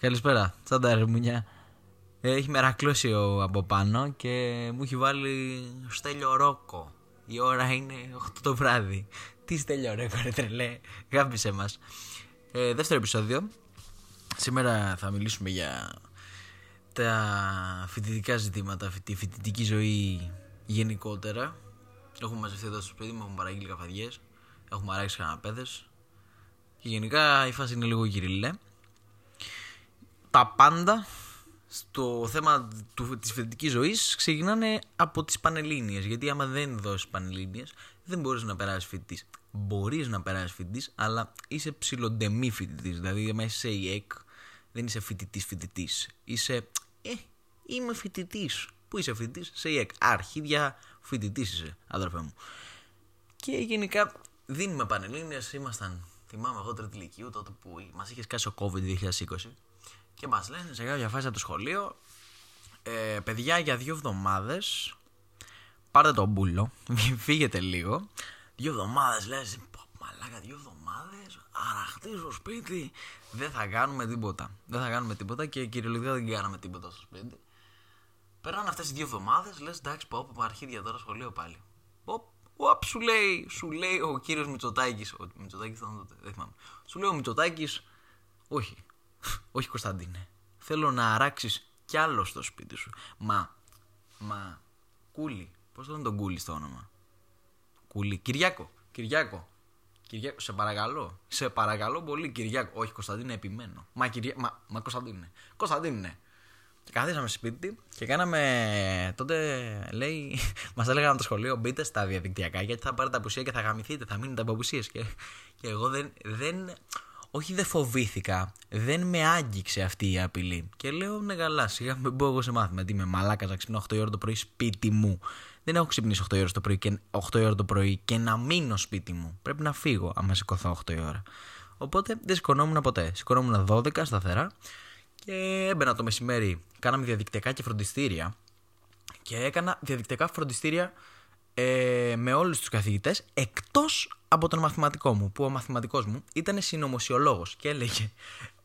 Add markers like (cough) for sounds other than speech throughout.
Καλησπέρα, τσάντα ρεμουνιά. Ε, έχει μερακλώσει ο από πάνω και μου έχει βάλει στέλιο ρόκο. Η ώρα είναι 8 το βράδυ. Τι στέλιο ρόκο, ρε τρελέ. Γάμπησε μας. Ε, δεύτερο επεισόδιο. Σήμερα θα μιλήσουμε για τα φοιτητικά ζητήματα, τη φοιτητική ζωή γενικότερα. Έχουμε μαζευτεί εδώ στο σπίτι μου, έχουμε παραγγείλει καφαδιές, έχουμε αράξει καναπέδες και γενικά η φάση είναι λίγο γυριλέ. Τα πάντα στο θέμα του, της φοιτητικής ζωής ξεκινάνε από τις πανελλήνιες γιατί άμα δεν δώσεις πανελλήνιες δεν μπορείς να περάσεις φοιτητής μπορείς να περάσεις φοιτητής αλλά είσαι ψιλοντεμή φοιτητής δηλαδή άμα είσαι η ΕΚ δεν είσαι φοιτητής φοιτητής είσαι ε, είμαι φοιτητής. Πού είσαι φοιτητής, σε ΙΕΚ. Αρχίδια φοιτητής είσαι, αδερφέ μου. Και γενικά δίνουμε πανελλήνιε. Ήμασταν, θυμάμαι εγώ τρίτη ηλικίου, τότε που μας είχες σκάσει ο COVID 2020. Και μας λένε σε κάποια φάση από το σχολείο, ε, παιδιά για δύο εβδομάδες. Πάρτε τον μπούλο, (laughs) φύγετε λίγο. Δύο εβδομάδες λες, μαλάκα, δύο εβδομάδες. Αραχτή στο σπίτι. Δεν θα κάνουμε τίποτα. Δεν θα κάνουμε τίποτα και κυριολεκτικά δεν κάναμε τίποτα στο σπίτι. Περνάνε αυτές οι δύο εβδομάδες, λες εντάξει, πω από αρχίδια τώρα σχολείο πάλι. Οπ, σου λέει, σου λέει ο κύριος Μητσοτάκης. Ο Μητσοτάκης ήταν τότε, δεν θυμάμαι. Σου λέει ο Μητσοτάκης, όχι, όχι Κωνσταντίνε. Θέλω να αράξεις κι άλλο στο σπίτι σου. Μα, μα, κούλι. Πώς το λένε τον κούλι στο όνομα; Κούλι. Κυριάκο. Κυριάκο. Κυριάκο, σε παρακαλώ. Σε παρακαλώ πολύ, Κυριάκο. Όχι, Κωνσταντίνε, επιμένω. Μα, κυριά... μα, μα Κωνσταντίνε. Κωνσταντίνε. Και καθίσαμε σπίτι και κάναμε. Τότε λέει, (laughs) μας έλεγαν από το σχολείο: Μπείτε στα διαδικτυακά γιατί θα πάρετε απουσία και θα γαμηθείτε, θα μείνετε από απουσίες. Και, και εγώ δεν, δεν. Όχι, δεν φοβήθηκα. Δεν με άγγιξε αυτή η απειλή. Και λέω: Ναι, καλά, σιγά με μπω εγώ σε μάθημα. Τι είμαι μαλάκα να ξυπνώ 8 ώρα το πρωί σπίτι μου. Δεν έχω ξυπνήσει 8 ώρα το πρωί και, 8 ώρα το πρωί και να μείνω σπίτι μου. Πρέπει να φύγω άμα σηκωθώ 8 ώρα. Οπότε δεν σηκωνόμουν ποτέ. Σηκωνόμουν 12 σταθερά και έμπαινα το μεσημέρι. Κάναμε διαδικτυακά και φροντιστήρια. Και έκανα διαδικτυακά φροντιστήρια ε, με όλους τους καθηγητές εκτός από τον μαθηματικό μου. Που ο μαθηματικός μου ήταν συνωμοσιολόγος και έλεγε: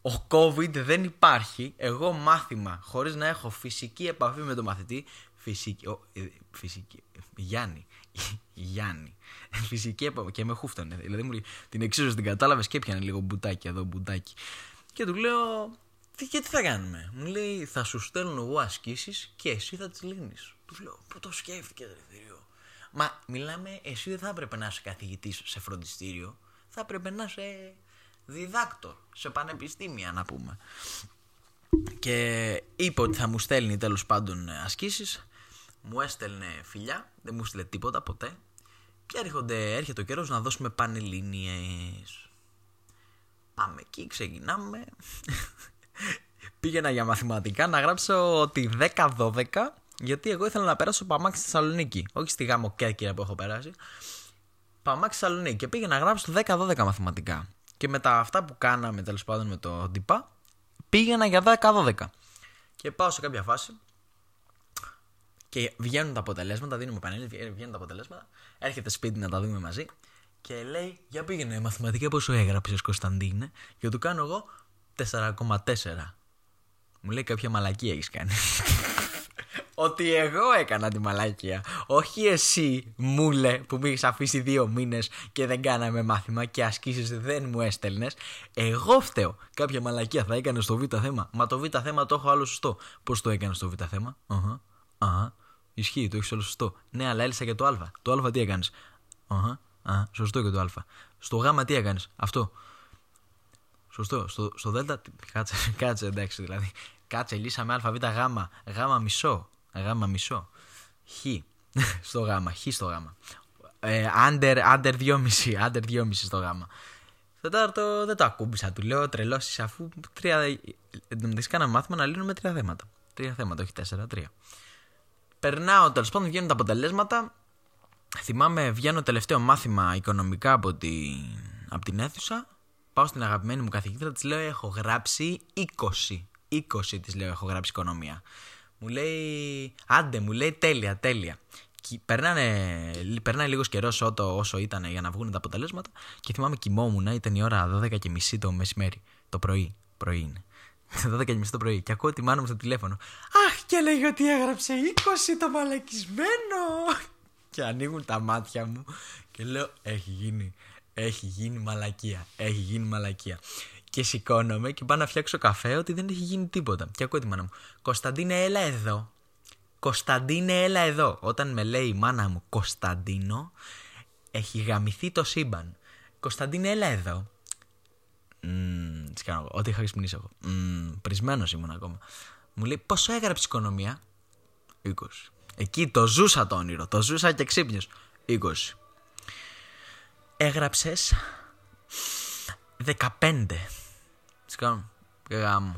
Ο COVID δεν υπάρχει. Εγώ μάθημα χωρίς να έχω φυσική επαφή με τον μαθητή. Φυσική. Ο, ε, φυσική Γιάννη. Γιάννη. Φυσική επαφή. Και με χούφτανε. Δηλαδή μου την εξίσωση την κατάλαβες και έπιανε λίγο μπουτάκι εδώ, μπουτάκι. Και του λέω: τι, και τι θα κάνουμε; Μου λέει θα σου στέλνω εγώ ασκήσεις και εσύ θα τις λύνεις. Του λέω πού το σκέφτηκες ρε Μα μιλάμε εσύ δεν θα έπρεπε να είσαι καθηγητής σε φροντιστήριο. Θα έπρεπε να είσαι διδάκτορ σε πανεπιστήμια να πούμε. Και είπε ότι θα μου στέλνει τέλος πάντων ασκήσεις. Μου έστελνε φιλιά, δεν μου στείλε τίποτα ποτέ. Και έρχονται, έρχεται ο καιρός να δώσουμε πανελλήνιες. Πάμε εκεί, ξεκινάμε. (laughs) Πήγαινα για μαθηματικά να γράψω τη 10-12 γιατί εγώ ήθελα να περάσω Παμάξι στη Θεσσαλονίκη. Όχι στη γάμο Κέρκυρα που έχω περάσει. Παμάξι στη Θεσσαλονίκη. Και πήγαινα να γράψω το 10-12 μαθηματικά. Και με τα αυτά που κάναμε τέλος πάντων με το ντυπά, πήγαινα για 10-12. Και πάω σε κάποια φάση και βγαίνουν τα αποτελέσματα, δίνουμε πανέλη, βγαίνουν τα αποτελέσματα. Έρχεται σπίτι να τα δούμε μαζί και λέει: Για πήγαινε μαθηματικά πόσο έγραψες Κωνσταντίνε; Και του κάνω εγώ 4,4. Μου λέει κάποια μαλακία έχεις κάνει. Ότι εγώ έκανα τη μαλακία. Όχι εσύ, μούλε, που με έχει αφήσει δύο μήνες και δεν κάναμε μάθημα και ασκήσεις δεν μου έστελνες. Εγώ φταίω. Κάποια μαλακία θα έκανε στο β' θέμα. Μα το β' θέμα το έχω άλλο σωστό. Πώς το έκανε στο β' θέμα; Αχα. Αχα. Ισχύει, το έχεις όλο σωστό. Ναι, αλλά έλυσα και το α. Το α τι έκανες; Αχα. Α, σωστό και το α. Στο γ τι έκανες; Αυτό. Σωστό. Στο, στο Δέλτα. Κάτσε, κάτσε εντάξει δηλαδή. Κάτσε, λύσαμε ΑΒ γάμα. Γάμα μισό. Γάμα μισό. Χ. (laughs) στο γάμα. Χ στο γάμα. Ε, under, under 2,5. Under 2,5 στο γάμα. Στο τέταρτο δεν το ακούμπησα. Του λέω τρελώσεις αφού τρία. Εντάξει, κάναμε μάθημα να λύνουμε τρία θέματα. Τρία θέματα, όχι τέσσερα, τρία. Περνάω τέλος πάντων, βγαίνουν τα αποτελέσματα. Θυμάμαι, βγαίνω τελευταίο μάθημα οικονομικά από την, από την αίθουσα πάω στην αγαπημένη μου καθηγήτρια, της λέω: Έχω γράψει 20. 20 της λέω: Έχω γράψει οικονομία. Μου λέει: Άντε, μου λέει τέλεια, τέλεια. Και περνάνε, περνάει λίγος καιρός όσο, όσο ήταν για να βγουν τα αποτελέσματα και θυμάμαι κοιμόμουν, ήταν η ώρα 12 και μισή το μεσημέρι, το πρωί. πρωί είναι. (laughs) 12 και μισή το πρωί. Και ακούω τη μάνα μου στο τηλέφωνο. Αχ, και λέει ότι έγραψε 20 το μαλακισμένο. (laughs) Και ανοίγουν τα μάτια μου και λέω: Έχει γίνει. Έχει γίνει μαλακία. Έχει γίνει μαλακία. Και σηκώνομαι και πάω να φτιάξω καφέ ότι δεν έχει γίνει τίποτα. Και ακούω τη μάνα μου. Κωνσταντίνε, έλα εδώ. Κωνσταντίνε, έλα εδώ. Όταν με λέει η μάνα μου Κωνσταντίνο, έχει γαμηθεί το σύμπαν. Κωνσταντίνε, έλα εδώ. Mm, τι κάνω εγώ. Ό,τι είχα ξυπνήσει εγώ. Mm, Πρισμένος ήμουν ακόμα. Μου λέει πόσο έγραψες οικονομία; 20. Εκεί το ζούσα το όνειρο. Το ζούσα και ξύπνιος. 20. Έγραψες 15. Τι κάνω. Γάμο.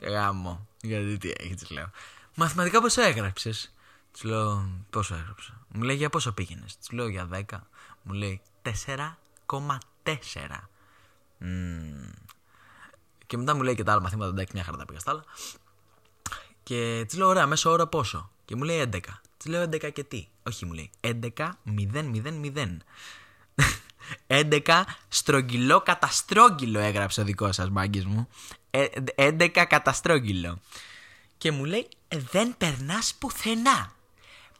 Γάμο. Γιατί τι έχει, της λέω. Μαθηματικά πόσο έγραψες; Της λέω πόσο έγραψα. Μου λέει για πόσο πήγαινες; Της λέω για 10. Μου λέει 4,4. Mm. Και μετά μου λέει και τα άλλα μαθήματα, εντάξει, μια χαρά τα πήγα στα άλλα. Και της λέω, ωραία, μέσω ώρα πόσο; Και μου λέει 11. Της λέω 11 και τι; Όχι, μου λέει 11, 0, 0, 11 στρογγυλό καταστρόγγυλο έγραψε ο δικός σας μάγκης μου. 11 ε, καταστρόγγυλο. Και μου λέει, δεν περνάς πουθενά.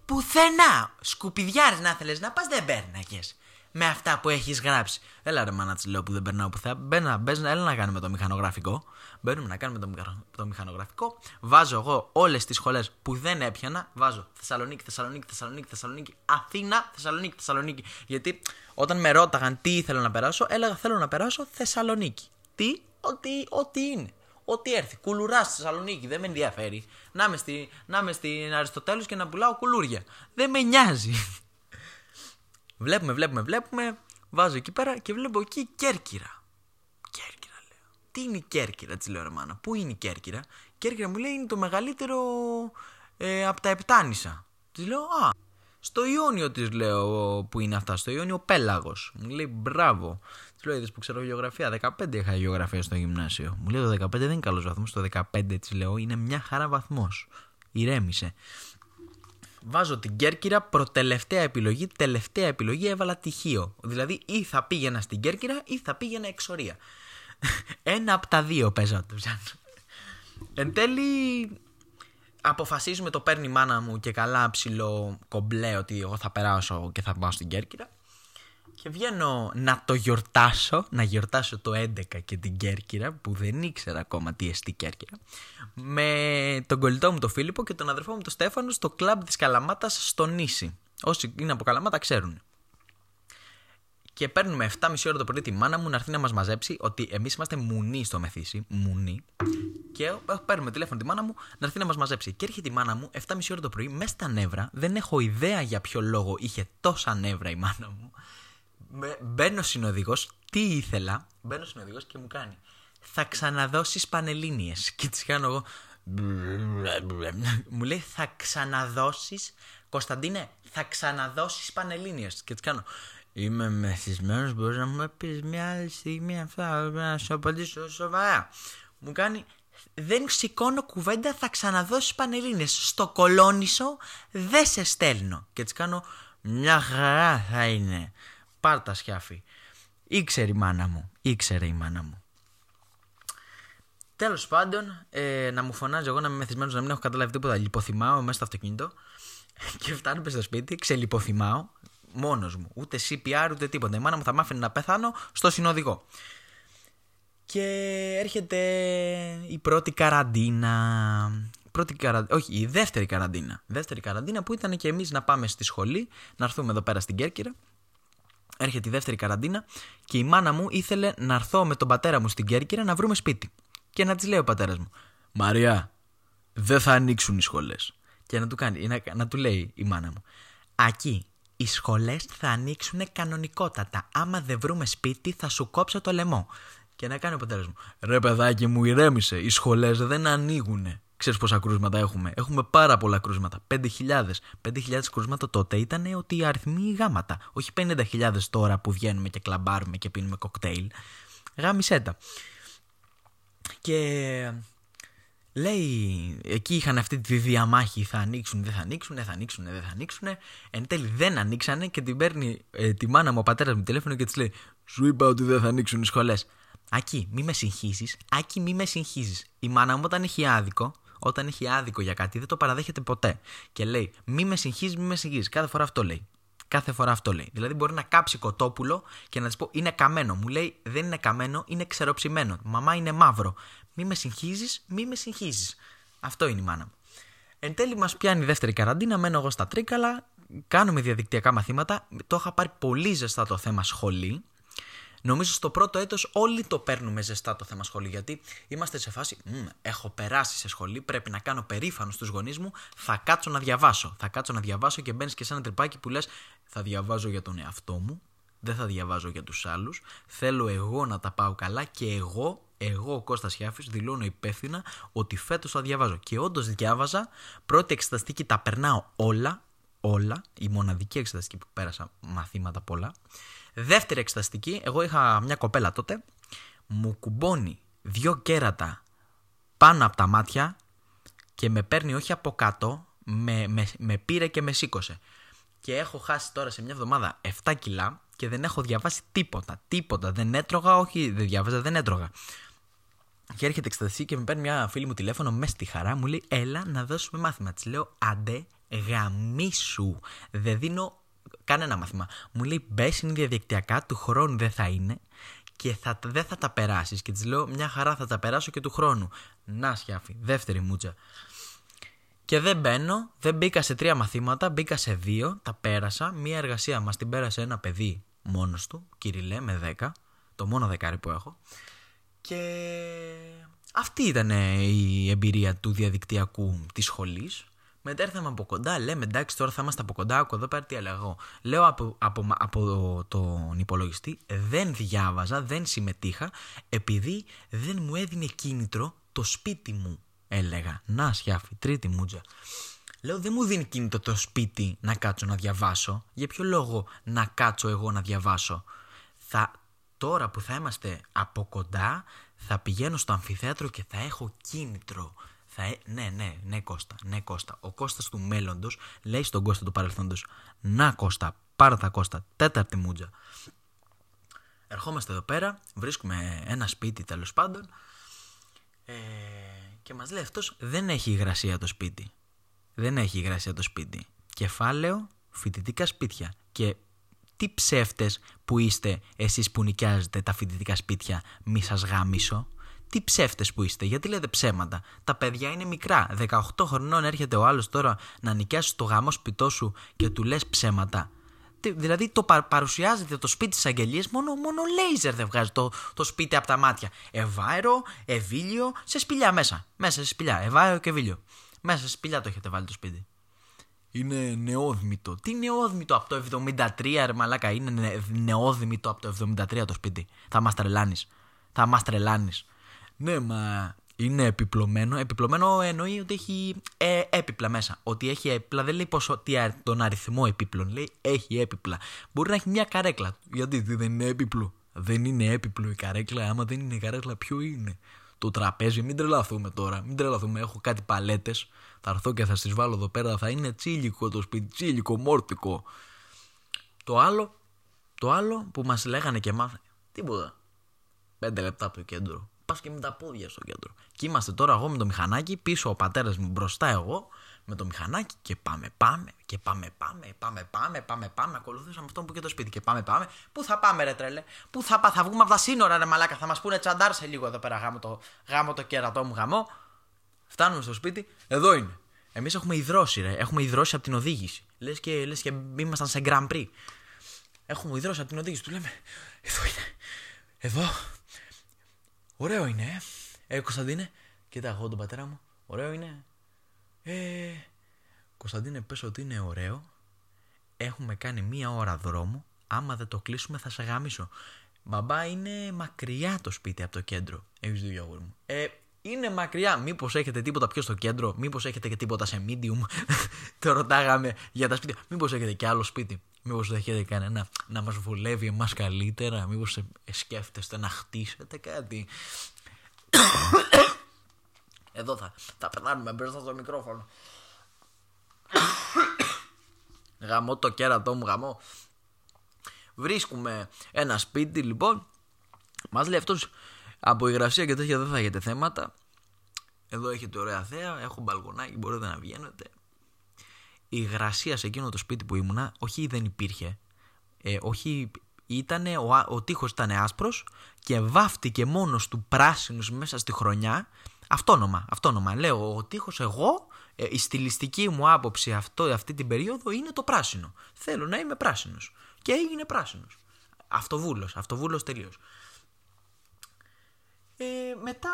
Πουθενά. Σκουπιδιάρι να θέλεις να πας, δεν πέρναγε με αυτά που έχεις γράψει. Έλα ρε μάνα τη λέω που δεν περνάω που θα. Μπαίνα, μπαίνα, έλα να κάνουμε το μηχανογραφικό. Μπαίνουμε να κάνουμε το, το μηχανογραφικό. Βάζω εγώ όλες τις σχολές που δεν έπιανα. Βάζω Θεσσαλονίκη, Θεσσαλονίκη, Θεσσαλονίκη, Θεσσαλονίκη, Αθήνα, Θεσσαλονίκη, Θεσσαλονίκη. Γιατί όταν με ρώταγαν τι ήθελα να περάσω, έλεγα θέλω να περάσω Θεσσαλονίκη. Τι, ό,τι, ό,τι είναι. Ό,τι έρθει. Κουλουράς στη Θεσσαλονίκη, δεν με ενδιαφέρει. Να είμαι, στη, να στην Αριστοτέλους και να πουλάω κουλούρια. Δεν με νοιάζει. Βλέπουμε, βλέπουμε, βλέπουμε. Βάζω εκεί πέρα και βλέπω εκεί Κέρκυρα. Κέρκυρα λέω. Τι είναι η Κέρκυρα, της λέω ρε Πού είναι η Κέρκυρα; Η Κέρκυρα μου λέει είναι το μεγαλύτερο ε, από τα Επτάνησα. Της λέω, Α, στο Ιόνιο της λέω που είναι αυτά. Στο Ιόνιο Πέλαγος. Μου λέει μπράβο. Της λέω, είδες που ξέρω γεωγραφία. 15 είχα γεωγραφία στο γυμνάσιο. Μου λέει το 15 δεν είναι καλός βαθμός. Το 15 της λέω είναι μια χαρά βαθμός. Ηρέμησε. Βάζω την Κέρκυρα προτελευταία επιλογή, τελευταία επιλογή έβαλα τυχείο. Δηλαδή ή θα πήγαινα στην Κέρκυρα ή θα πήγαινα εξορία. (laughs) Ένα από τα δύο παίζω το Εν τέλει αποφασίζουμε το παίρνει η μάνα μου και καλά ψηλό κομπλέ ότι εγώ θα περάσω και θα πάω στην Κέρκυρα. Και βγαίνω να το γιορτάσω, να γιορτάσω το 11 και την Κέρκυρα, που δεν ήξερα ακόμα τι εστί Κέρκυρα, με τον κολλητό μου τον Φίλιππο και τον αδερφό μου τον Στέφανο στο κλαμπ της Καλαμάτας στο Νήσι. Όσοι είναι από Καλαμάτα ξέρουν. Και παίρνουμε 7,5 ώρα το πρωί τη μάνα μου να έρθει να μας μαζέψει ότι εμείς είμαστε μουνί στο μεθύσι. Μουνί. Και παίρνουμε τηλέφωνο τη μάνα μου να έρθει να μας μαζέψει. Και έρχεται η μάνα μου 7,5 ώρα το πρωί μέσα στα νεύρα. Δεν έχω ιδέα για ποιο λόγο είχε τόσα νεύρα η μάνα μου μπαίνω συνοδηγός, τι ήθελα, μπαίνω συνοδηγός και μου κάνει. Θα ξαναδώσεις πανελίνε. Και τις κάνω εγώ. Μου λέει θα ξαναδώσεις. Κωνσταντίνε, θα ξαναδώσεις πανελίνε. Και τις κάνω. Είμαι μεθυσμένος, μπορείς να μου πεις μια άλλη στιγμή αυτά, να σου απαντήσω σοβαρά. Μου κάνει, δεν σηκώνω κουβέντα, θα ξαναδώσεις πανελίνε. Στο κολόνισο δεν σε στέλνω. Και τις κάνω, μια χαρά θα είναι. Πάρ τα σκιάφη. Ήξερε η μάνα μου. Ήξερε η μάνα μου. Τέλος πάντων, ε, να μου φωνάζει εγώ να είμαι μεθυσμένος να μην έχω καταλάβει τίποτα. Λιποθυμάω μέσα στο αυτοκίνητο (laughs) και φτάνουμε στο σπίτι, ξελιποθυμάω μόνος μου. Ούτε CPR ούτε τίποτα. Η μάνα μου θα μ' άφηνε να πεθάνω στο συνοδηγό. Και έρχεται η πρώτη καραντίνα. Πρώτη Όχι, η δεύτερη καραντίνα. Δεύτερη καραντίνα που ήταν και εμείς να πάμε στη σχολή, να έρθουμε εδώ πέρα στην Κέρκυρα έρχεται η δεύτερη καραντίνα και η μάνα μου ήθελε να έρθω με τον πατέρα μου στην Κέρκυρα να βρούμε σπίτι. Και να της λέει ο πατέρας μου: Μαριά, δεν θα ανοίξουν οι σχολές. Και να του, κάνει, να, να του λέει η μάνα μου: Ακεί, οι σχολές θα ανοίξουν κανονικότατα. Άμα δεν βρούμε σπίτι, θα σου κόψω το λαιμό. Και να κάνει ο πατέρας μου: Ρε παιδάκι μου, ηρέμησε. Οι σχολές δεν ανοίγουν. Ξέρεις πόσα κρούσματα έχουμε; Έχουμε πάρα πολλά κρούσματα. 5.000. 5.000 κρούσματα τότε ήταν ότι οι αριθμοί γάματα. Όχι 50.000 τώρα που βγαίνουμε και κλαμπάρουμε και πίνουμε κοκτέιλ. Γάμισέτα. Και λέει, εκεί είχαν αυτή τη διαμάχη. Θα ανοίξουν, δεν θα ανοίξουν, θα ανοίξουν, δεν θα ανοίξουν. Εν τέλει δεν ανοίξανε και την παίρνει ε, τη μάνα μου ο πατέρας μου τηλέφωνο και της λέει: Σου είπα ότι δεν θα ανοίξουν οι σχολές. Άκη, μη με συγχύσεις. Άκη, μη με συγχύσεις. Η μάνα μου όταν έχει άδικο, όταν έχει άδικο για κάτι, δεν το παραδέχεται ποτέ. Και λέει, μη με συγχύσεις, μη με συγχύσεις. Κάθε φορά αυτό λέει. Κάθε φορά αυτό λέει. Δηλαδή μπορεί να κάψει κοτόπουλο και να της πω είναι καμένο. Μου λέει δεν είναι καμένο, είναι ξεροψημένο. Μαμά είναι μαύρο. Μη με συγχύζει, μη με συγχύζει. Αυτό είναι η μάνα μου. Εν τέλει μας πιάνει η δεύτερη καραντίνα, μένω εγώ στα τρίκαλα, κάνουμε διαδικτυακά μαθήματα. Το είχα πάρει πολύ ζεστά το θέμα σχολή. Νομίζω στο πρώτο έτος όλοι το παίρνουμε ζεστά το θέμα σχολή γιατί είμαστε σε φάση έχω περάσει σε σχολή, πρέπει να κάνω περήφανο στους γονείς μου, θα κάτσω να διαβάσω. Θα κάτσω να διαβάσω και μπαίνεις και σε ένα τρυπάκι που λες θα διαβάζω για τον εαυτό μου, δεν θα διαβάζω για τους άλλους, θέλω εγώ να τα πάω καλά και εγώ, εγώ ο Κώστας Χιάφης δηλώνω υπεύθυνα ότι φέτος θα διαβάζω. Και όντως διάβαζα, πρώτη εξεταστική τα περνάω όλα, όλα, η μοναδική εξεταστική που πέρασα μαθήματα πολλά. Δεύτερη εξεταστική, εγώ είχα μια κοπέλα τότε, μου κουμπώνει δυο κέρατα πάνω από τα μάτια και με παίρνει όχι από κάτω, με, με, με πήρε και με σήκωσε. Και έχω χάσει τώρα σε μια εβδομάδα 7 κιλά και δεν έχω διαβάσει τίποτα. Τίποτα. Δεν έτρωγα, όχι, δεν διάβαζα, δεν έτρωγα. Και έρχεται εξεταστική και με παίρνει μια φίλη μου τηλέφωνο μέσα στη χαρά, μου λέει: Έλα να δώσουμε μάθημα. Της λέω: Αντε, γαμίσου. Δεν δίνω κανένα μάθημα. Μου λέει: Μπες, είναι διαδικτυακά, του χρόνου δεν θα είναι και θα, δεν θα τα περάσεις. Και της λέω: Μια χαρά θα τα περάσω και του χρόνου. Να σιάφι, δεύτερη μούτσα. Και δεν μπαίνω, δεν μπήκα σε τρία μαθήματα, μπήκα σε δύο, τα πέρασα. Μία εργασία μας την πέρασε ένα παιδί μόνος του, Κυριλέ, με δέκα. Το μόνο δεκάρι που έχω. Και αυτή ήταν η εμπειρία του διαδικτυακού της σχολής. Μετά ήρθαμε από κοντά, λέμε εντάξει τώρα θα είμαστε από κοντά, από εδώ πέρα τι έλεγα Λέω από, από, από τον υπολογιστή, δεν διάβαζα, δεν συμμετείχα, επειδή δεν μου έδινε κίνητρο το σπίτι μου, έλεγα. Να σιάφι, τρίτη μούτζα. Λέω δεν μου δίνει κίνητρο το σπίτι να κάτσω να διαβάσω. Για ποιο λόγο να κάτσω εγώ να διαβάσω; Θα, τώρα που θα είμαστε από κοντά θα πηγαίνω στο αμφιθέατρο και θα έχω κίνητρο. Θα, ε, ναι, ναι, ναι Κώστα, ναι Κώστα. Ο Κώστας του μέλλοντος λέει στον Κώστα του παρελθόντος Να Κώστα, πάρε τα Κώστα, τέταρτη μούτζα. Ερχόμαστε εδώ πέρα, βρίσκουμε ένα σπίτι τέλος πάντων ε, και μας λέει αυτός δεν έχει υγρασία το σπίτι. Δεν έχει υγρασία το σπίτι. Κεφάλαιο φοιτητικά σπίτια. Και τι ψεύτες που είστε εσείς που νοικιάζετε τα φοιτητικά σπίτια μη σας γάμισω. Τι ψεύτες που είστε, γιατί λέτε ψέματα; Τα παιδιά είναι μικρά. 18 χρονών έρχεται ο άλλος τώρα να νοικιάσει το γαμό σπιτό σου και του λες ψέματα. Δηλαδή το πα, παρουσιάζεται το σπίτι τη αγγελία, μόνο, μόνο λέιζερ δεν βγάζει το, το σπίτι από τα μάτια. Εβάερο, ευήλιο, σε σπηλιά μέσα. Μέσα σε σπηλιά. Εβάερο και ευήλιο. Μέσα σε σπηλιά το έχετε βάλει το σπίτι. Είναι νεόδμητο. Τι νεόδμητο από το 73, ρε μαλάκα. Είναι νεόδμητο από το 73 το σπίτι. Θα μας τρελάνεις. Θα μας τρελάνεις. Ναι, μα είναι επιπλωμένο. Επιπλωμένο εννοεί ότι έχει ε, έπιπλα μέσα. Ότι έχει έπιπλα δεν λέει πόσο, τι, τον αριθμό επίπλων. Λέει έχει έπιπλα. Μπορεί να έχει μια καρέκλα. Γιατί δεν είναι έπιπλο. Δεν είναι έπιπλο η καρέκλα. Άμα δεν είναι η καρέκλα, ποιο είναι; Το τραπέζι, μην τρελαθούμε τώρα. Μην τρελαθούμε. Έχω κάτι παλέτες. Θα έρθω και θα στις βάλω εδώ πέρα. Θα είναι τσίλικο το σπίτι. Τσίλικο, μόρτικο. Το άλλο, το άλλο που μας λέγανε και εμά. Τίποτα. Πέντε λεπτά από το κέντρο πας και με τα πόδια στο κέντρο. Και είμαστε τώρα εγώ με το μηχανάκι, πίσω ο πατέρας μου, μπροστά εγώ, με το μηχανάκι και πάμε, πάμε, και πάμε, πάμε, πάμε, πάμε, πάμε, πάμε. Ακολουθήσαμε αυτόν που και το σπίτι και πάμε, πάμε. Πού θα πάμε, ρε τρελέ, Πού θα, πά, θα βγούμε από τα σύνορα, ρε μαλάκα, θα μας πούνε τσαντάρ σε λίγο εδώ πέρα γάμο το, γάμο το κέρατό μου γαμό. Φτάνουμε στο σπίτι, εδώ είναι. Εμείς έχουμε υδρώσει, ρε. Έχουμε υδρώσει από την οδήγηση. Λες και, λες και ήμασταν σε Grand Prix. Έχουμε υδρώσει από την οδήγηση. Του λέμε, εδώ είναι. Εδώ, Ωραίο είναι, ε. ε Κωνσταντίνε, κοίτα εγώ τον πατέρα μου. Ωραίο είναι. Ε, Κωνσταντίνε, πες ότι είναι ωραίο. Έχουμε κάνει μία ώρα δρόμο. Άμα δεν το κλείσουμε θα σε γαμίσω. Μπαμπά είναι μακριά το σπίτι από το κέντρο. Έχεις δει μου. Ε, είναι μακριά. Μήπως έχετε τίποτα πιο στο κέντρο, μήπως έχετε και τίποτα σε medium; (laughs) το ρωτάγαμε για τα σπίτια. Μήπως έχετε και άλλο σπίτι; Μήπως έχετε κανένα να μας βολεύει εμάς καλύτερα; Μήπως σκέφτεστε να χτίσετε κάτι; (coughs) Εδώ θα, θα περνάμε μπροστά στο μικρόφωνο. (coughs) γαμώ το κέρατό μου, γαμώ. Βρίσκουμε ένα σπίτι λοιπόν. Μας λέει αυτός Από υγρασία και τέτοια δεν θα έχετε θέματα. Εδώ έχετε ωραία θέα, έχω μπαλκονάκι, μπορείτε να βγαίνετε. Η υγρασία σε εκείνο το σπίτι που ήμουνα, όχι δεν υπήρχε. Ε, όχι, ήτανε, ο, ο τείχος ήταν άσπρος και βάφτηκε μόνος του πράσινος μέσα στη χρονιά. Αυτόνομα, αυτόνομα. Λέω, ο τείχος εγώ, ε, η στιλιστική μου άποψη αυτό, αυτή την περίοδο είναι το πράσινο. Θέλω να είμαι πράσινος. Και έγινε πράσινος. Αυτοβούλος, αυτοβούλος τελείως. Ε, μετά,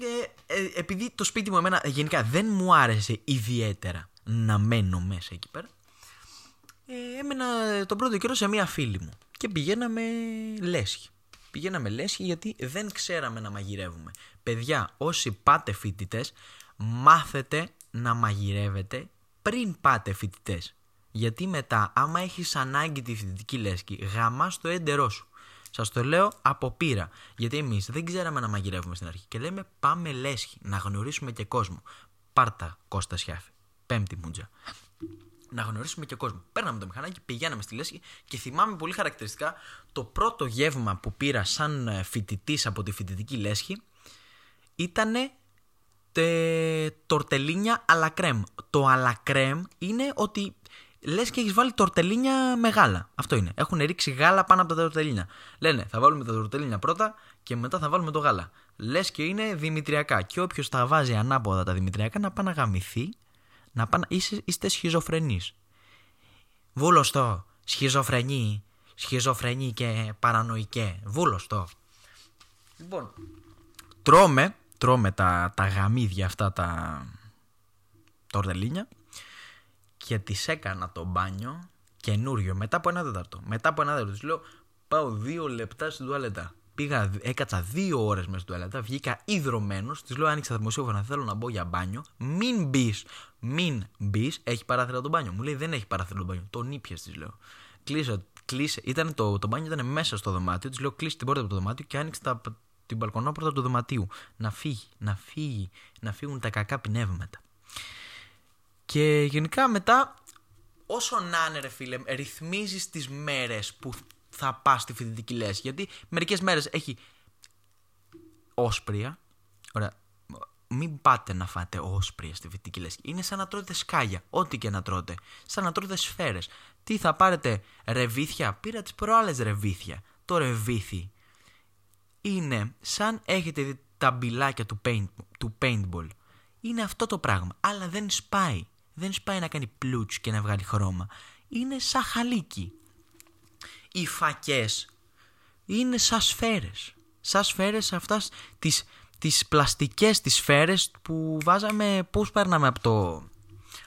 ε, ε, επειδή το σπίτι μου εμένα γενικά δεν μου άρεσε ιδιαίτερα να μένω μέσα εκεί πέρα, ε, έμενα τον πρώτο καιρό σε μία φίλη μου και πηγαίναμε λέσχη. Πηγαίναμε λέσχη γιατί δεν ξέραμε να μαγειρεύουμε. Παιδιά, όσοι πάτε φοιτητές, μάθετε να μαγειρεύετε πριν πάτε φοιτητές. Γιατί μετά, άμα έχεις ανάγκη τη φοιτητική λέσχη, γαμάς το έντερό σου. Σας το λέω από πείρα. Γιατί εμείς δεν ξέραμε να μαγειρεύουμε στην αρχή. Και λέμε πάμε λέσχη, να γνωρίσουμε και κόσμο. Πάρτα Κώστα Σιάφη. Πέμπτη μουτζα. Να γνωρίσουμε και κόσμο. Παίρναμε το μηχανάκι, πηγαίναμε στη λέσχη και θυμάμαι πολύ χαρακτηριστικά το πρώτο γεύμα που πήρα σαν ε, φοιτητής από τη φοιτητική λέσχη ήταν τορτελίνια αλακρέμ. Το αλακρέμ είναι ότι λες και έχεις βάλει τορτελίνια μεγάλα. Αυτό είναι. Έχουν ρίξει γάλα πάνω από τα τορτελίνια. Λένε θα βάλουμε τα τορτελίνια πρώτα και μετά θα βάλουμε το γάλα. Λες και είναι δημητριακά. Και όποιος τα βάζει ανάποδα τα δημητριακά να πάει να γαμηθεί, να πάει, είστε, είστε σχιζοφρενείς. Βούλωστο, σχιζοφρενή, σχιζοφρενή και παρανοϊκέ. Βούλωστο. Λοιπόν, τρώμε, τρώμε τα, τα γαμίδια αυτά τα τορτελίνια και της έκανα το μπάνιο καινούριο μετά από ένα τέταρτο. Μετά από ένα τέταρτο της λέω πάω δύο λεπτά στην τουαλέτα. Πήγα, έκατσα δύο ώρες μέσα στην τουαλέτα, βγήκα υδρωμένος. Της λέω: Άνοιξα τα δημοσίευμα, θέλω να μπω για μπάνιο. Μην μπεις, μην μπεις. Έχει παράθυρα το μπάνιο. Μου λέει: Δεν έχει παράθυρα το μπάνιο. Τον ήπια, της λέω. Κλείσε, κλείσε. Ήταν το, το μπάνιο ήταν μέσα στο δωμάτιο. Της λέω: Κλείσε την πόρτα από το δωμάτιο και άνοιξε τα, την μπαλκονόπορτα του δωματίου. Να φύγει, να φύγει, να φύγουν τα κακά πνεύματα. Και γενικά μετά, όσο να είναι ρε φίλε, ρυθμίζεις τις μέρες που θα πας στη φοιτητική λέσχη. Γιατί μερικές μέρες έχει όσπρια. Ωραία. Μην πάτε να φάτε όσπρια στη φοιτητική λέσχη. Είναι σαν να τρώτε σκάγια. Ό,τι και να τρώτε. Σαν να τρώτε σφαίρες. Τι θα πάρετε, ρεβίθια; Πήρα τις προάλλες ρεβίθια. Το ρεβίθι είναι σαν έχετε δει τα μπιλάκια του, paint, του paintball. Είναι αυτό το πράγμα. Αλλά δεν σπάει δεν σπάει να κάνει πλούτς και να βγάλει χρώμα. Είναι σαν χαλίκι. Οι φακές είναι σαν σφαίρες. Σαν σφαίρες αυτάς τις, τις πλαστικές τις σφαίρες που βάζαμε, πώς παίρναμε από το,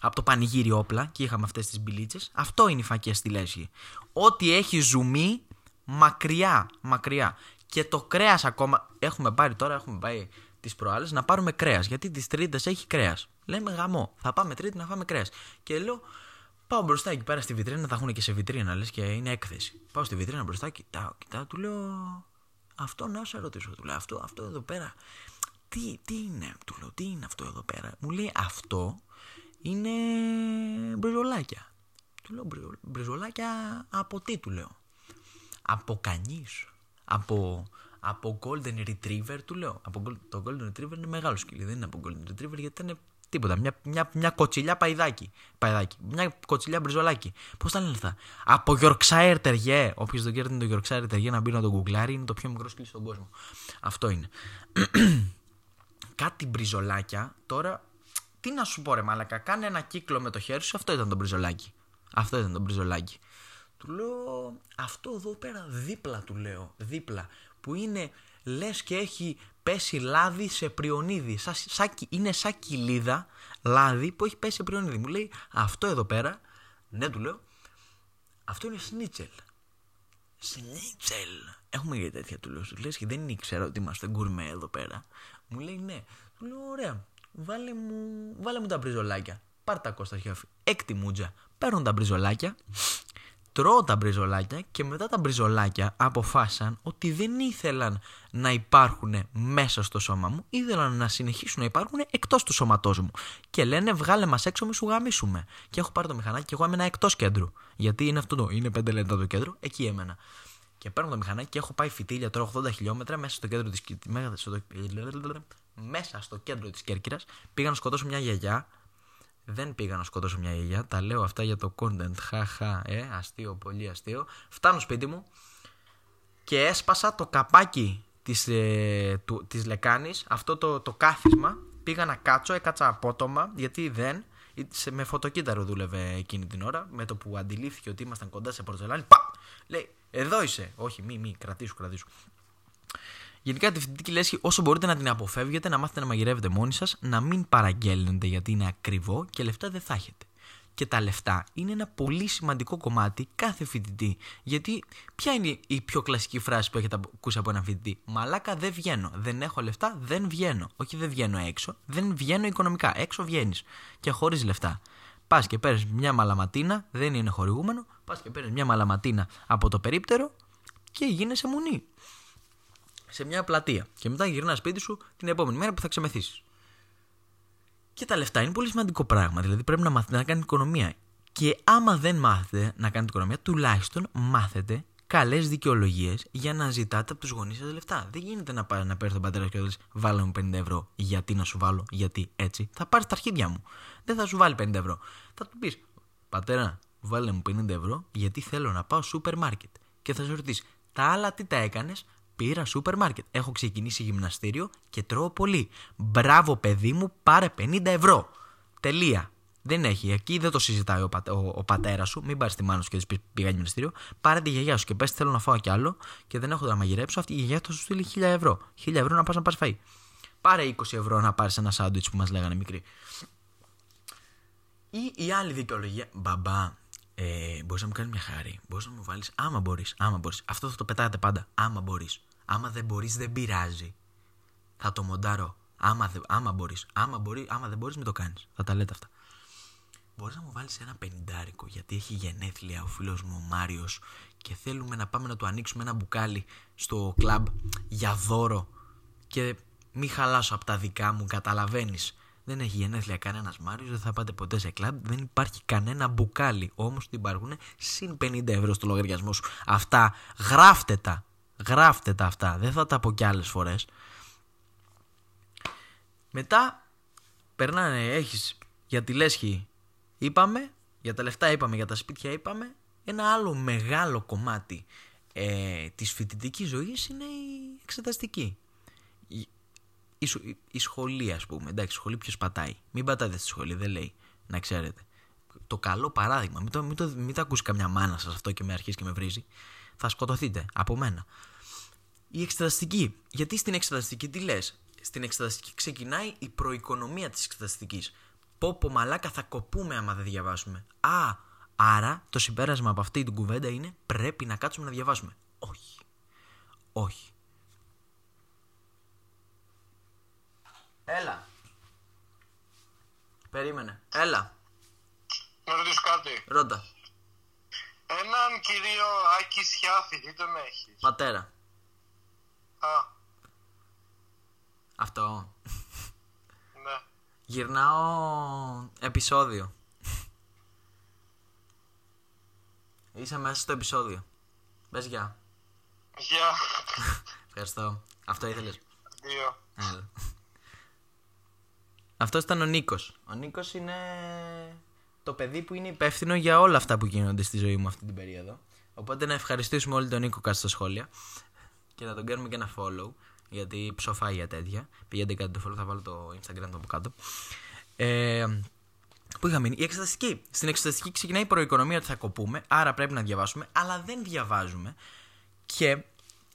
από το πανηγύρι όπλα και είχαμε αυτές τις μπιλίτσες. Αυτό είναι οι φακές στη λέσχη. Ό,τι έχει ζουμί μακριά, μακριά. Και το κρέας ακόμα, έχουμε πάρει τώρα, έχουμε πάει τις προάλλες να πάρουμε κρέας, γιατί τις τρίτες έχει κρέας. Λέμε γαμό. Θα πάμε Τρίτη να φάμε κρέας. Και λέω, πάω μπροστά εκεί πέρα στη βιτρίνα, θα έχουν και σε βιτρίνα λες και είναι έκθεση. Πάω στη βιτρίνα μπροστά, κοιτάω, κοιτάω, του λέω, αυτό να σε ρωτήσω. Του λέω, αυτό, αυτό εδώ πέρα. Τι, τι είναι, του λέω, τι είναι αυτό εδώ πέρα. Μου λέει, αυτό είναι μπριζολάκια. Του λέω, μπριζολάκια από τι, του λέω. Από κανείς. Από, από Golden Retriever, του λέω. Από, το Golden Retriever είναι μεγάλο σκυλί, δεν είναι από Golden Retriever γιατί είναι Τίποτα. Μια, μια, μια κοτσιλιά παϊδάκι. παϊδάκι. Μια κοτσιλιά μπριζολάκι. Πώς τα λένε αυτά; Από Yorkshire Terrier. Όποιος δεν ξέρει το Yorkshire Terrier να μπει να τον γκουγκλάρει. Είναι το πιο μικρό σκύλι στον κόσμο. Αυτό είναι. Κάτι μπριζολάκια. Τώρα, τι να σου πω ρε μάλακα. Κάνε ένα κύκλο με το χέρι σου. Αυτό ήταν το μπριζολάκι. Αυτό ήταν το μπριζολάκι. Του λέω αυτό εδώ πέρα δίπλα του λέω. Δίπλα. Που είναι λες και έχει πέσει λάδι σε πριονίδι. Σα, σα, είναι σαν κοιλίδα λάδι που έχει πέσει σε πριονίδι. Μου λέει αυτό εδώ πέρα, ναι του λέω, αυτό είναι σνίτσελ. Σνίτσελ. Έχουμε για τέτοια του λέω. Λες και δεν ήξερα ότι είμαστε γκουρμέ εδώ πέρα. Μου λέει ναι. Του λέω ωραία. Βάλε μου, βάλε μου τα μπριζολάκια. Πάρ τα κόστα χιόφι. Έκτη μουτζα. Παίρνω τα μπριζολάκια τρώω τα μπριζολάκια και μετά τα μπριζολάκια αποφάσισαν ότι δεν ήθελαν να υπάρχουν μέσα στο σώμα μου, ήθελαν να συνεχίσουν να υπάρχουν εκτός του σώματός μου. Και λένε βγάλε μας έξω, μη σου γαμίσουμε. Και έχω πάρει το μηχανάκι και εγώ έμενα εκτός κέντρου. Γιατί είναι αυτό το, είναι πέντε λεπτά το κέντρο, εκεί έμενα. Και παίρνω το μηχανάκι και έχω πάει φυτίλια τώρα 80 χιλιόμετρα μέσα στο κέντρο της, μέσα στο κέντρο της Κέρκυρας. Πήγα να σκοτώσω μια γιαγιά. Δεν πήγα να σκοτώσω μια γιαγιά. Τα λέω αυτά για το content. Χαχα, ε, αστείο, πολύ αστείο. Φτάνω σπίτι μου και έσπασα το καπάκι της, ε, του, της λεκάνης, αυτό το, το κάθισμα. Πήγα να κάτσω, έκατσα απότομα γιατί δεν με φωτοκύτταρο δούλευε εκείνη την ώρα. Με το που αντιλήφθηκε ότι ήμασταν κοντά σε πορτζελάνη, πα! Λέει, εδώ είσαι. Όχι, μη, μη, κρατήσου, κρατήσου. Γενικά τη φοιτητική λέσχη, όσο μπορείτε να την αποφεύγετε, να μάθετε να μαγειρεύετε μόνοι σας, να μην παραγγέλνετε γιατί είναι ακριβό και λεφτά δεν θα έχετε και τα λεφτά είναι ένα πολύ σημαντικό κομμάτι κάθε φοιτητή. Γιατί ποια είναι η πιο κλασική φράση που έχετε ακούσει από έναν φοιτητή; Μαλάκα δεν βγαίνω. Δεν έχω λεφτά, δεν βγαίνω. Όχι δεν βγαίνω έξω, δεν βγαίνω οικονομικά. Έξω βγαίνεις και χωρίς λεφτά. Πας και παίρνεις μια μαλαματίνα, δεν είναι χορηγούμενο. Πας και παίρνεις μια μαλαματίνα από το περίπτερο και γίνεσαι μουνί. Σε μια πλατεία. Και μετά γυρνάς σπίτι σου την επόμενη μέρα που θα ξεμεθύσεις. Και τα λεφτά είναι πολύ σημαντικό πράγμα. Δηλαδή πρέπει να μάθετε να κάνετε οικονομία. Και άμα δεν μάθετε να κάνετε οικονομία, τουλάχιστον μάθετε καλές δικαιολογίες για να ζητάτε από τους γονείς σας λεφτά. Δεν γίνεται να πάρει να παίρνει τον πατέρα και να βάλω μου 50 ευρώ. Γιατί να σου βάλω, γιατί έτσι. Θα πάρεις τα αρχίδια μου. Δεν θα σου βάλει 50 ευρώ. Θα του πεις, Πατέρα, βάλε μου 50 ευρώ γιατί θέλω να πάω σούπερ μάρκετ. Και θα σε ρωτήσει, Τα άλλα τι τα έκανες, Πήρα σούπερ μάρκετ. Έχω ξεκινήσει γυμναστήριο και τρώω πολύ. Μπράβο, παιδί μου, πάρε 50 ευρώ. Τελεία. Δεν έχει. Εκεί δεν το συζητάει ο, πατέ, ο, ο πατέρας σου. Μην πάρεις τη μάνα σου και της πει πήγα γυμναστήριο. Πάρε τη γιαγιά σου και πες θέλω να φάω κι άλλο και δεν έχω να μαγειρέψω. Αυτή η γιαγιά θα σου στείλει 1000 ευρώ. 1000 ευρώ να πας να πάρεις φαΐ. Πάρε 20 ευρώ να πάρεις ένα σάντουιτς που μας λέγανε μικροί. Ή η άλλη δικαιολογία. Μπαμπά, ε, μπορείς να μου κάνεις μια χάρη. Μπορείς να μου βάλεις. Άμα μπορείς. Άμα μπορείς. Αυτό θα το πετάτε πάντα. Άμα μπορείς. Άμα δεν μπορείς, δεν πειράζει. Θα το μοντάρω. Άμα, δε, άμα μπορείς. Άμα, μπορεί, άμα δεν μπορείς, μην το κάνεις. Θα τα λέτε αυτά. Μπορείς να μου βάλεις ένα πενιντάρικο γιατί έχει γενέθλια ο φίλος μου ο Μάριος και θέλουμε να πάμε να του ανοίξουμε ένα μπουκάλι στο κλαμπ για δώρο και μη χαλάσω από τα δικά μου, καταλαβαίνεις. Δεν έχει γενέθλια κανένας Μάριος, δεν θα πάτε ποτέ σε κλαμπ, δεν υπάρχει κανένα μπουκάλι. Όμως υπάρχουν συν 50 ευρώ στο λογαριασμό σου. Αυτά γράφτε τα. Γράφτε τα αυτά. Δεν θα τα πω κι άλλες φορές. Μετά περνάνε, έχεις για τη λέσχη είπαμε, για τα λεφτά είπαμε, για τα σπίτια είπαμε. Ένα άλλο μεγάλο κομμάτι ε, της φοιτητικής ζωής είναι η εξεταστική. Η, η, η σχολή ας πούμε, εντάξει, σχολή ποιος πατάει. Μην πατάτε στη σχολή, δεν λέει, να ξέρετε. Το καλό παράδειγμα, μην το, μην το, μην το ακούσει καμιά μάνα σας αυτό και με αρχίσει και με βρίζει. Θα σκοτωθείτε από μένα. Η εξεταστική. Γιατί στην εξεταστική τι λες; Στην εξεταστική ξεκινάει η προοικονομία της εξεταστικής. Πω πω μαλάκα θα κοπούμε άμα δεν διαβάσουμε. Α, άρα το συμπέρασμα από αυτή την κουβέντα είναι πρέπει να κάτσουμε να διαβάσουμε. Όχι. Όχι. Έλα. Περίμενε. Έλα. Να ρωτήσω κάτι. Ρώτα. Έναν κυρίο Άκη Σιάφη, τι τον έχεις. Πατέρα. Α, Αυτό. ναι. Γυρνάω επεισόδιο. Είσαι μέσα στο επεισόδιο. Πες γεια. Γεια. Ευχαριστώ. Αυτό ήθελες. Δύο. Έλα. Αυτός ήταν ο Νίκος. Ο Νίκος είναι το παιδί που είναι υπεύθυνο για όλα αυτά που γίνονται στη ζωή μου αυτή την περίοδο. Οπότε να ευχαριστήσουμε όλοι τον Νίκο κάτω στα σχόλια και να τον κάνουμε και ένα follow γιατί ψοφάει για τέτοια. Πηγαίνετε κάτω το follow, θα βάλω το Instagram του από κάτω. Ε, Πού είχα μείνει, η εξεταστική. Στην εξεταστική ξεκινάει η προοικονομία ότι θα κοπούμε, άρα πρέπει να διαβάσουμε, αλλά δεν διαβάζουμε. Και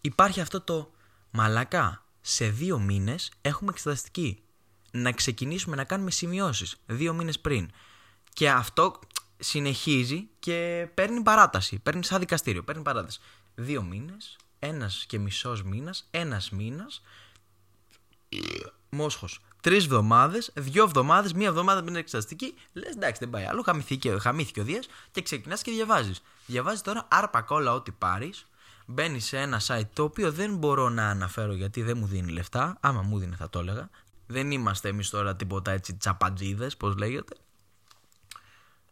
υπάρχει αυτό το μαλακά. Σε δύο μήνες έχουμε εξεταστική. Να ξεκινήσουμε να κάνουμε σημειώσεις δύο μήνες πριν. Και αυτό συνεχίζει και παίρνει παράταση. Παίρνει σαν δικαστήριο. Παίρνει παράταση. Δύο μήνες, ένας και μισός μήνας, ένας μήνας. Μόσχος. Τρεις εβδομάδε, δύο εβδομάδε, μία εβδομάδα πριν εξεταστική. Λες εντάξει, δεν πάει άλλο. Χαμήθηκε, χαμήθηκε ο Δίας και ξεκινάς και διαβάζεις. Διαβάζεις τώρα άρπα κόλλα ό,τι πάρεις. Μπαίνεις σε ένα site το οποίο δεν μπορώ να αναφέρω γιατί δεν μου δίνει λεφτά. Άμα μου δίνει θα το έλεγα. Δεν είμαστε εμείς τώρα τίποτα έτσι τσαπατζίδες, πώς λέγεται.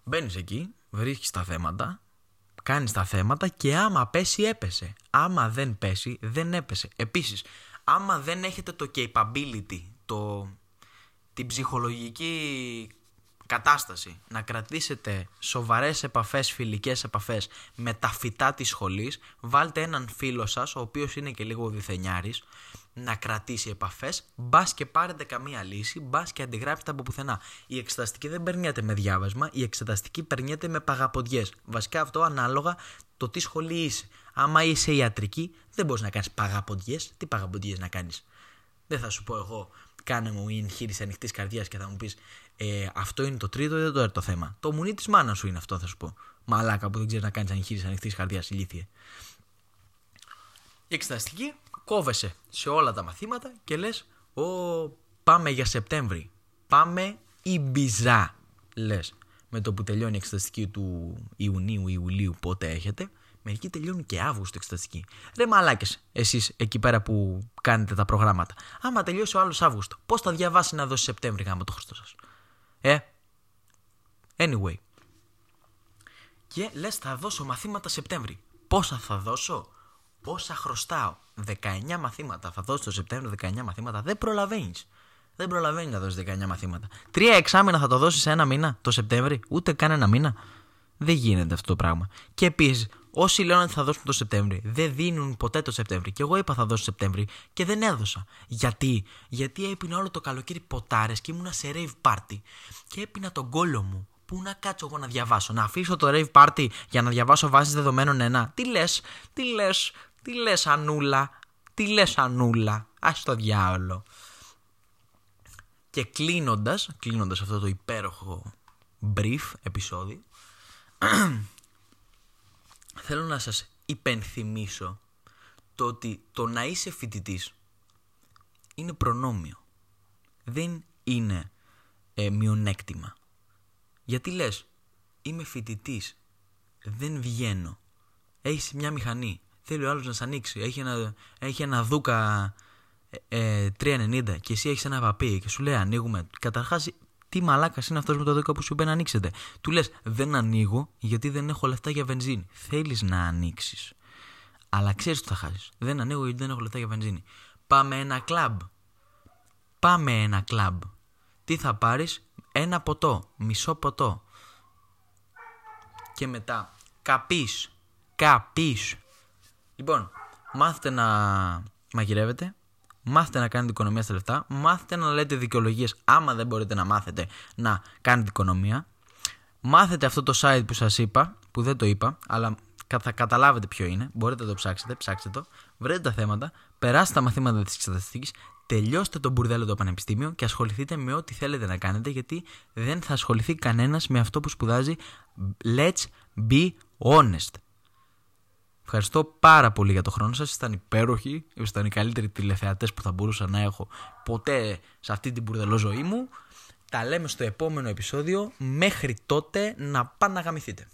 Μπαίνεις εκεί, βρίσκεις τα θέματα, κάνει τα θέματα και άμα πέσει έπεσε. Άμα δεν πέσει δεν έπεσε. Επίσης, άμα δεν έχετε το capability, το, την ψυχολογική κατάσταση να κρατήσετε σοβαρές επαφές, φιλικές επαφές με τα φυτά της σχολής, βάλτε έναν φίλο σας, ο οποίος είναι και λίγο διθενιάρης, να κρατήσει επαφές, μπας και πάρετε καμία λύση, μπας και αντιγράψετε από πουθενά. Η εξεταστική δεν περνιέται με διάβασμα, η εξεταστική περνιέται με παγαποντιές. Βασικά αυτό ανάλογα το τι σχολή είσαι. Άμα είσαι ιατρική, δεν μπορείς να κάνεις παγαποντιές. Τι παγαποντιές να κάνεις; Δεν θα σου πω εγώ, κάνε μου η εγχείρηση ανοιχτής καρδιάς και θα μου πεις ε, αυτό είναι το τρίτο ή το τέταρτο θέμα. Το μουνί της μάνας σου είναι αυτό, θα σου πω. Μαλάκα που δεν ξέρεις να κάνεις εγχείρηση ανοιχτής καρδιάς, ηλίθιε. Η εξεταστική κόβεσαι σε όλα τα μαθήματα και λες «Ω, πάμε για Σεπτέμβρη, πάμε Ιμπιζά», λες. Με το που τελειώνει η εξεταστική του Ιουνίου, Ιουλίου, πότε έχετε, μερικοί τελειώνουν και Αύγουστο εξεταστική. Ρε μαλάκες, εσείς εκεί πέρα που κάνετε τα προγράμματα. Άμα τελειώσει ο άλλος Αύγουστο, πώς θα διαβάσει να δώσει Σεπτέμβρη γάμο το Χριστό σας; Ε; Anyway. Και λες, θα δώσω μαθήματα Σεπτέμβρη. Πόσα θα δώσω, πόσα χρωστάω; 19 μαθήματα θα δώσει το Σεπτέμβριο 19 μαθήματα. Δεν προλαβαίνεις. Δεν προλαβαίνεις να δώσεις 19 μαθήματα. Τρία εξάμεινα θα το δώσεις σε ένα μήνα το Σεπτέμβρη, ούτε καν ένα μήνα. Δεν γίνεται αυτό το πράγμα. Και επίσης, όσοι λένε ότι θα δώσουν το Σεπτέμβρη, δεν δίνουν ποτέ το Σεπτέμβρη. Και εγώ είπα θα δώσω Σεπτέμβρη και δεν έδωσα. Γιατί, Γιατί έπεινα όλο το καλοκαίρι ποτάρες και ήμουνα σε rave party και έπεινα τον κόλο μου. Πού να κάτσω εγώ να διαβάσω, να αφήσω το rave party για να διαβάσω βάσεις δεδομένων ένα. Τι λες, τι λες, τι λες, Ανούλα, τι λες, Ανούλα, ας το διάολο. Και κλείνοντας, κλείνοντας αυτό το υπέροχο brief επεισόδιο, (clears throat) θέλω να σας υπενθυμίσω το ότι το να είσαι φοιτητής είναι προνόμιο. Δεν είναι ε, μειονέκτημα. Γιατί λες, είμαι φοιτητής, δεν βγαίνω. Έχεις μια μηχανή, θέλει ο άλλος να σε ανοίξει. Έχει ένα, έχει ένα δούκα ε, 3,90 ε, και εσύ έχεις ένα παπί και σου λέει ανοίγουμε. Καταρχάς τι μαλάκας είναι αυτός με το δούκα που σου είπε να ανοίξετε. Του λες: Δεν ανοίγω γιατί δεν έχω λεφτά για βενζίνη. Θέλεις να ανοίξεις. Αλλά ξέρεις τι θα χάσεις. Δεν ανοίγω γιατί δεν έχω λεφτά για βενζίνη. Πάμε ένα κλαμπ. Πάμε ένα κλαμπ. Τι θα πάρεις, ένα ποτό, μισό ποτό. Και μετά, καπείς. Καπείς. Λοιπόν, μάθετε να μαγειρεύετε, μάθετε να κάνετε οικονομία στα λεφτά, μάθετε να λέτε δικαιολογίες άμα δεν μπορείτε να μάθετε να κάνετε οικονομία. Μάθετε αυτό το site που σας είπα, που δεν το είπα, αλλά θα καταλάβετε ποιο είναι. Μπορείτε να το ψάξετε, ψάξτε το. Βρείτε τα θέματα, περάστε τα μαθήματα της εξεταστική, τελειώστε το μπουρδέλο το πανεπιστήμιο και ασχοληθείτε με ό,τι θέλετε να κάνετε, γιατί δεν θα ασχοληθεί κανένας με αυτό που σπουδάζει. Let's be honest. Ευχαριστώ πάρα πολύ για το χρόνο σας. Ήταν υπέροχοι. Ήσταν οι καλύτεροι τηλεθεατές που θα μπορούσα να έχω ποτέ σε αυτή την μπουρδελό ζωή μου. Τα λέμε στο επόμενο επεισόδιο. Μέχρι τότε να πάνε να γαμηθείτε.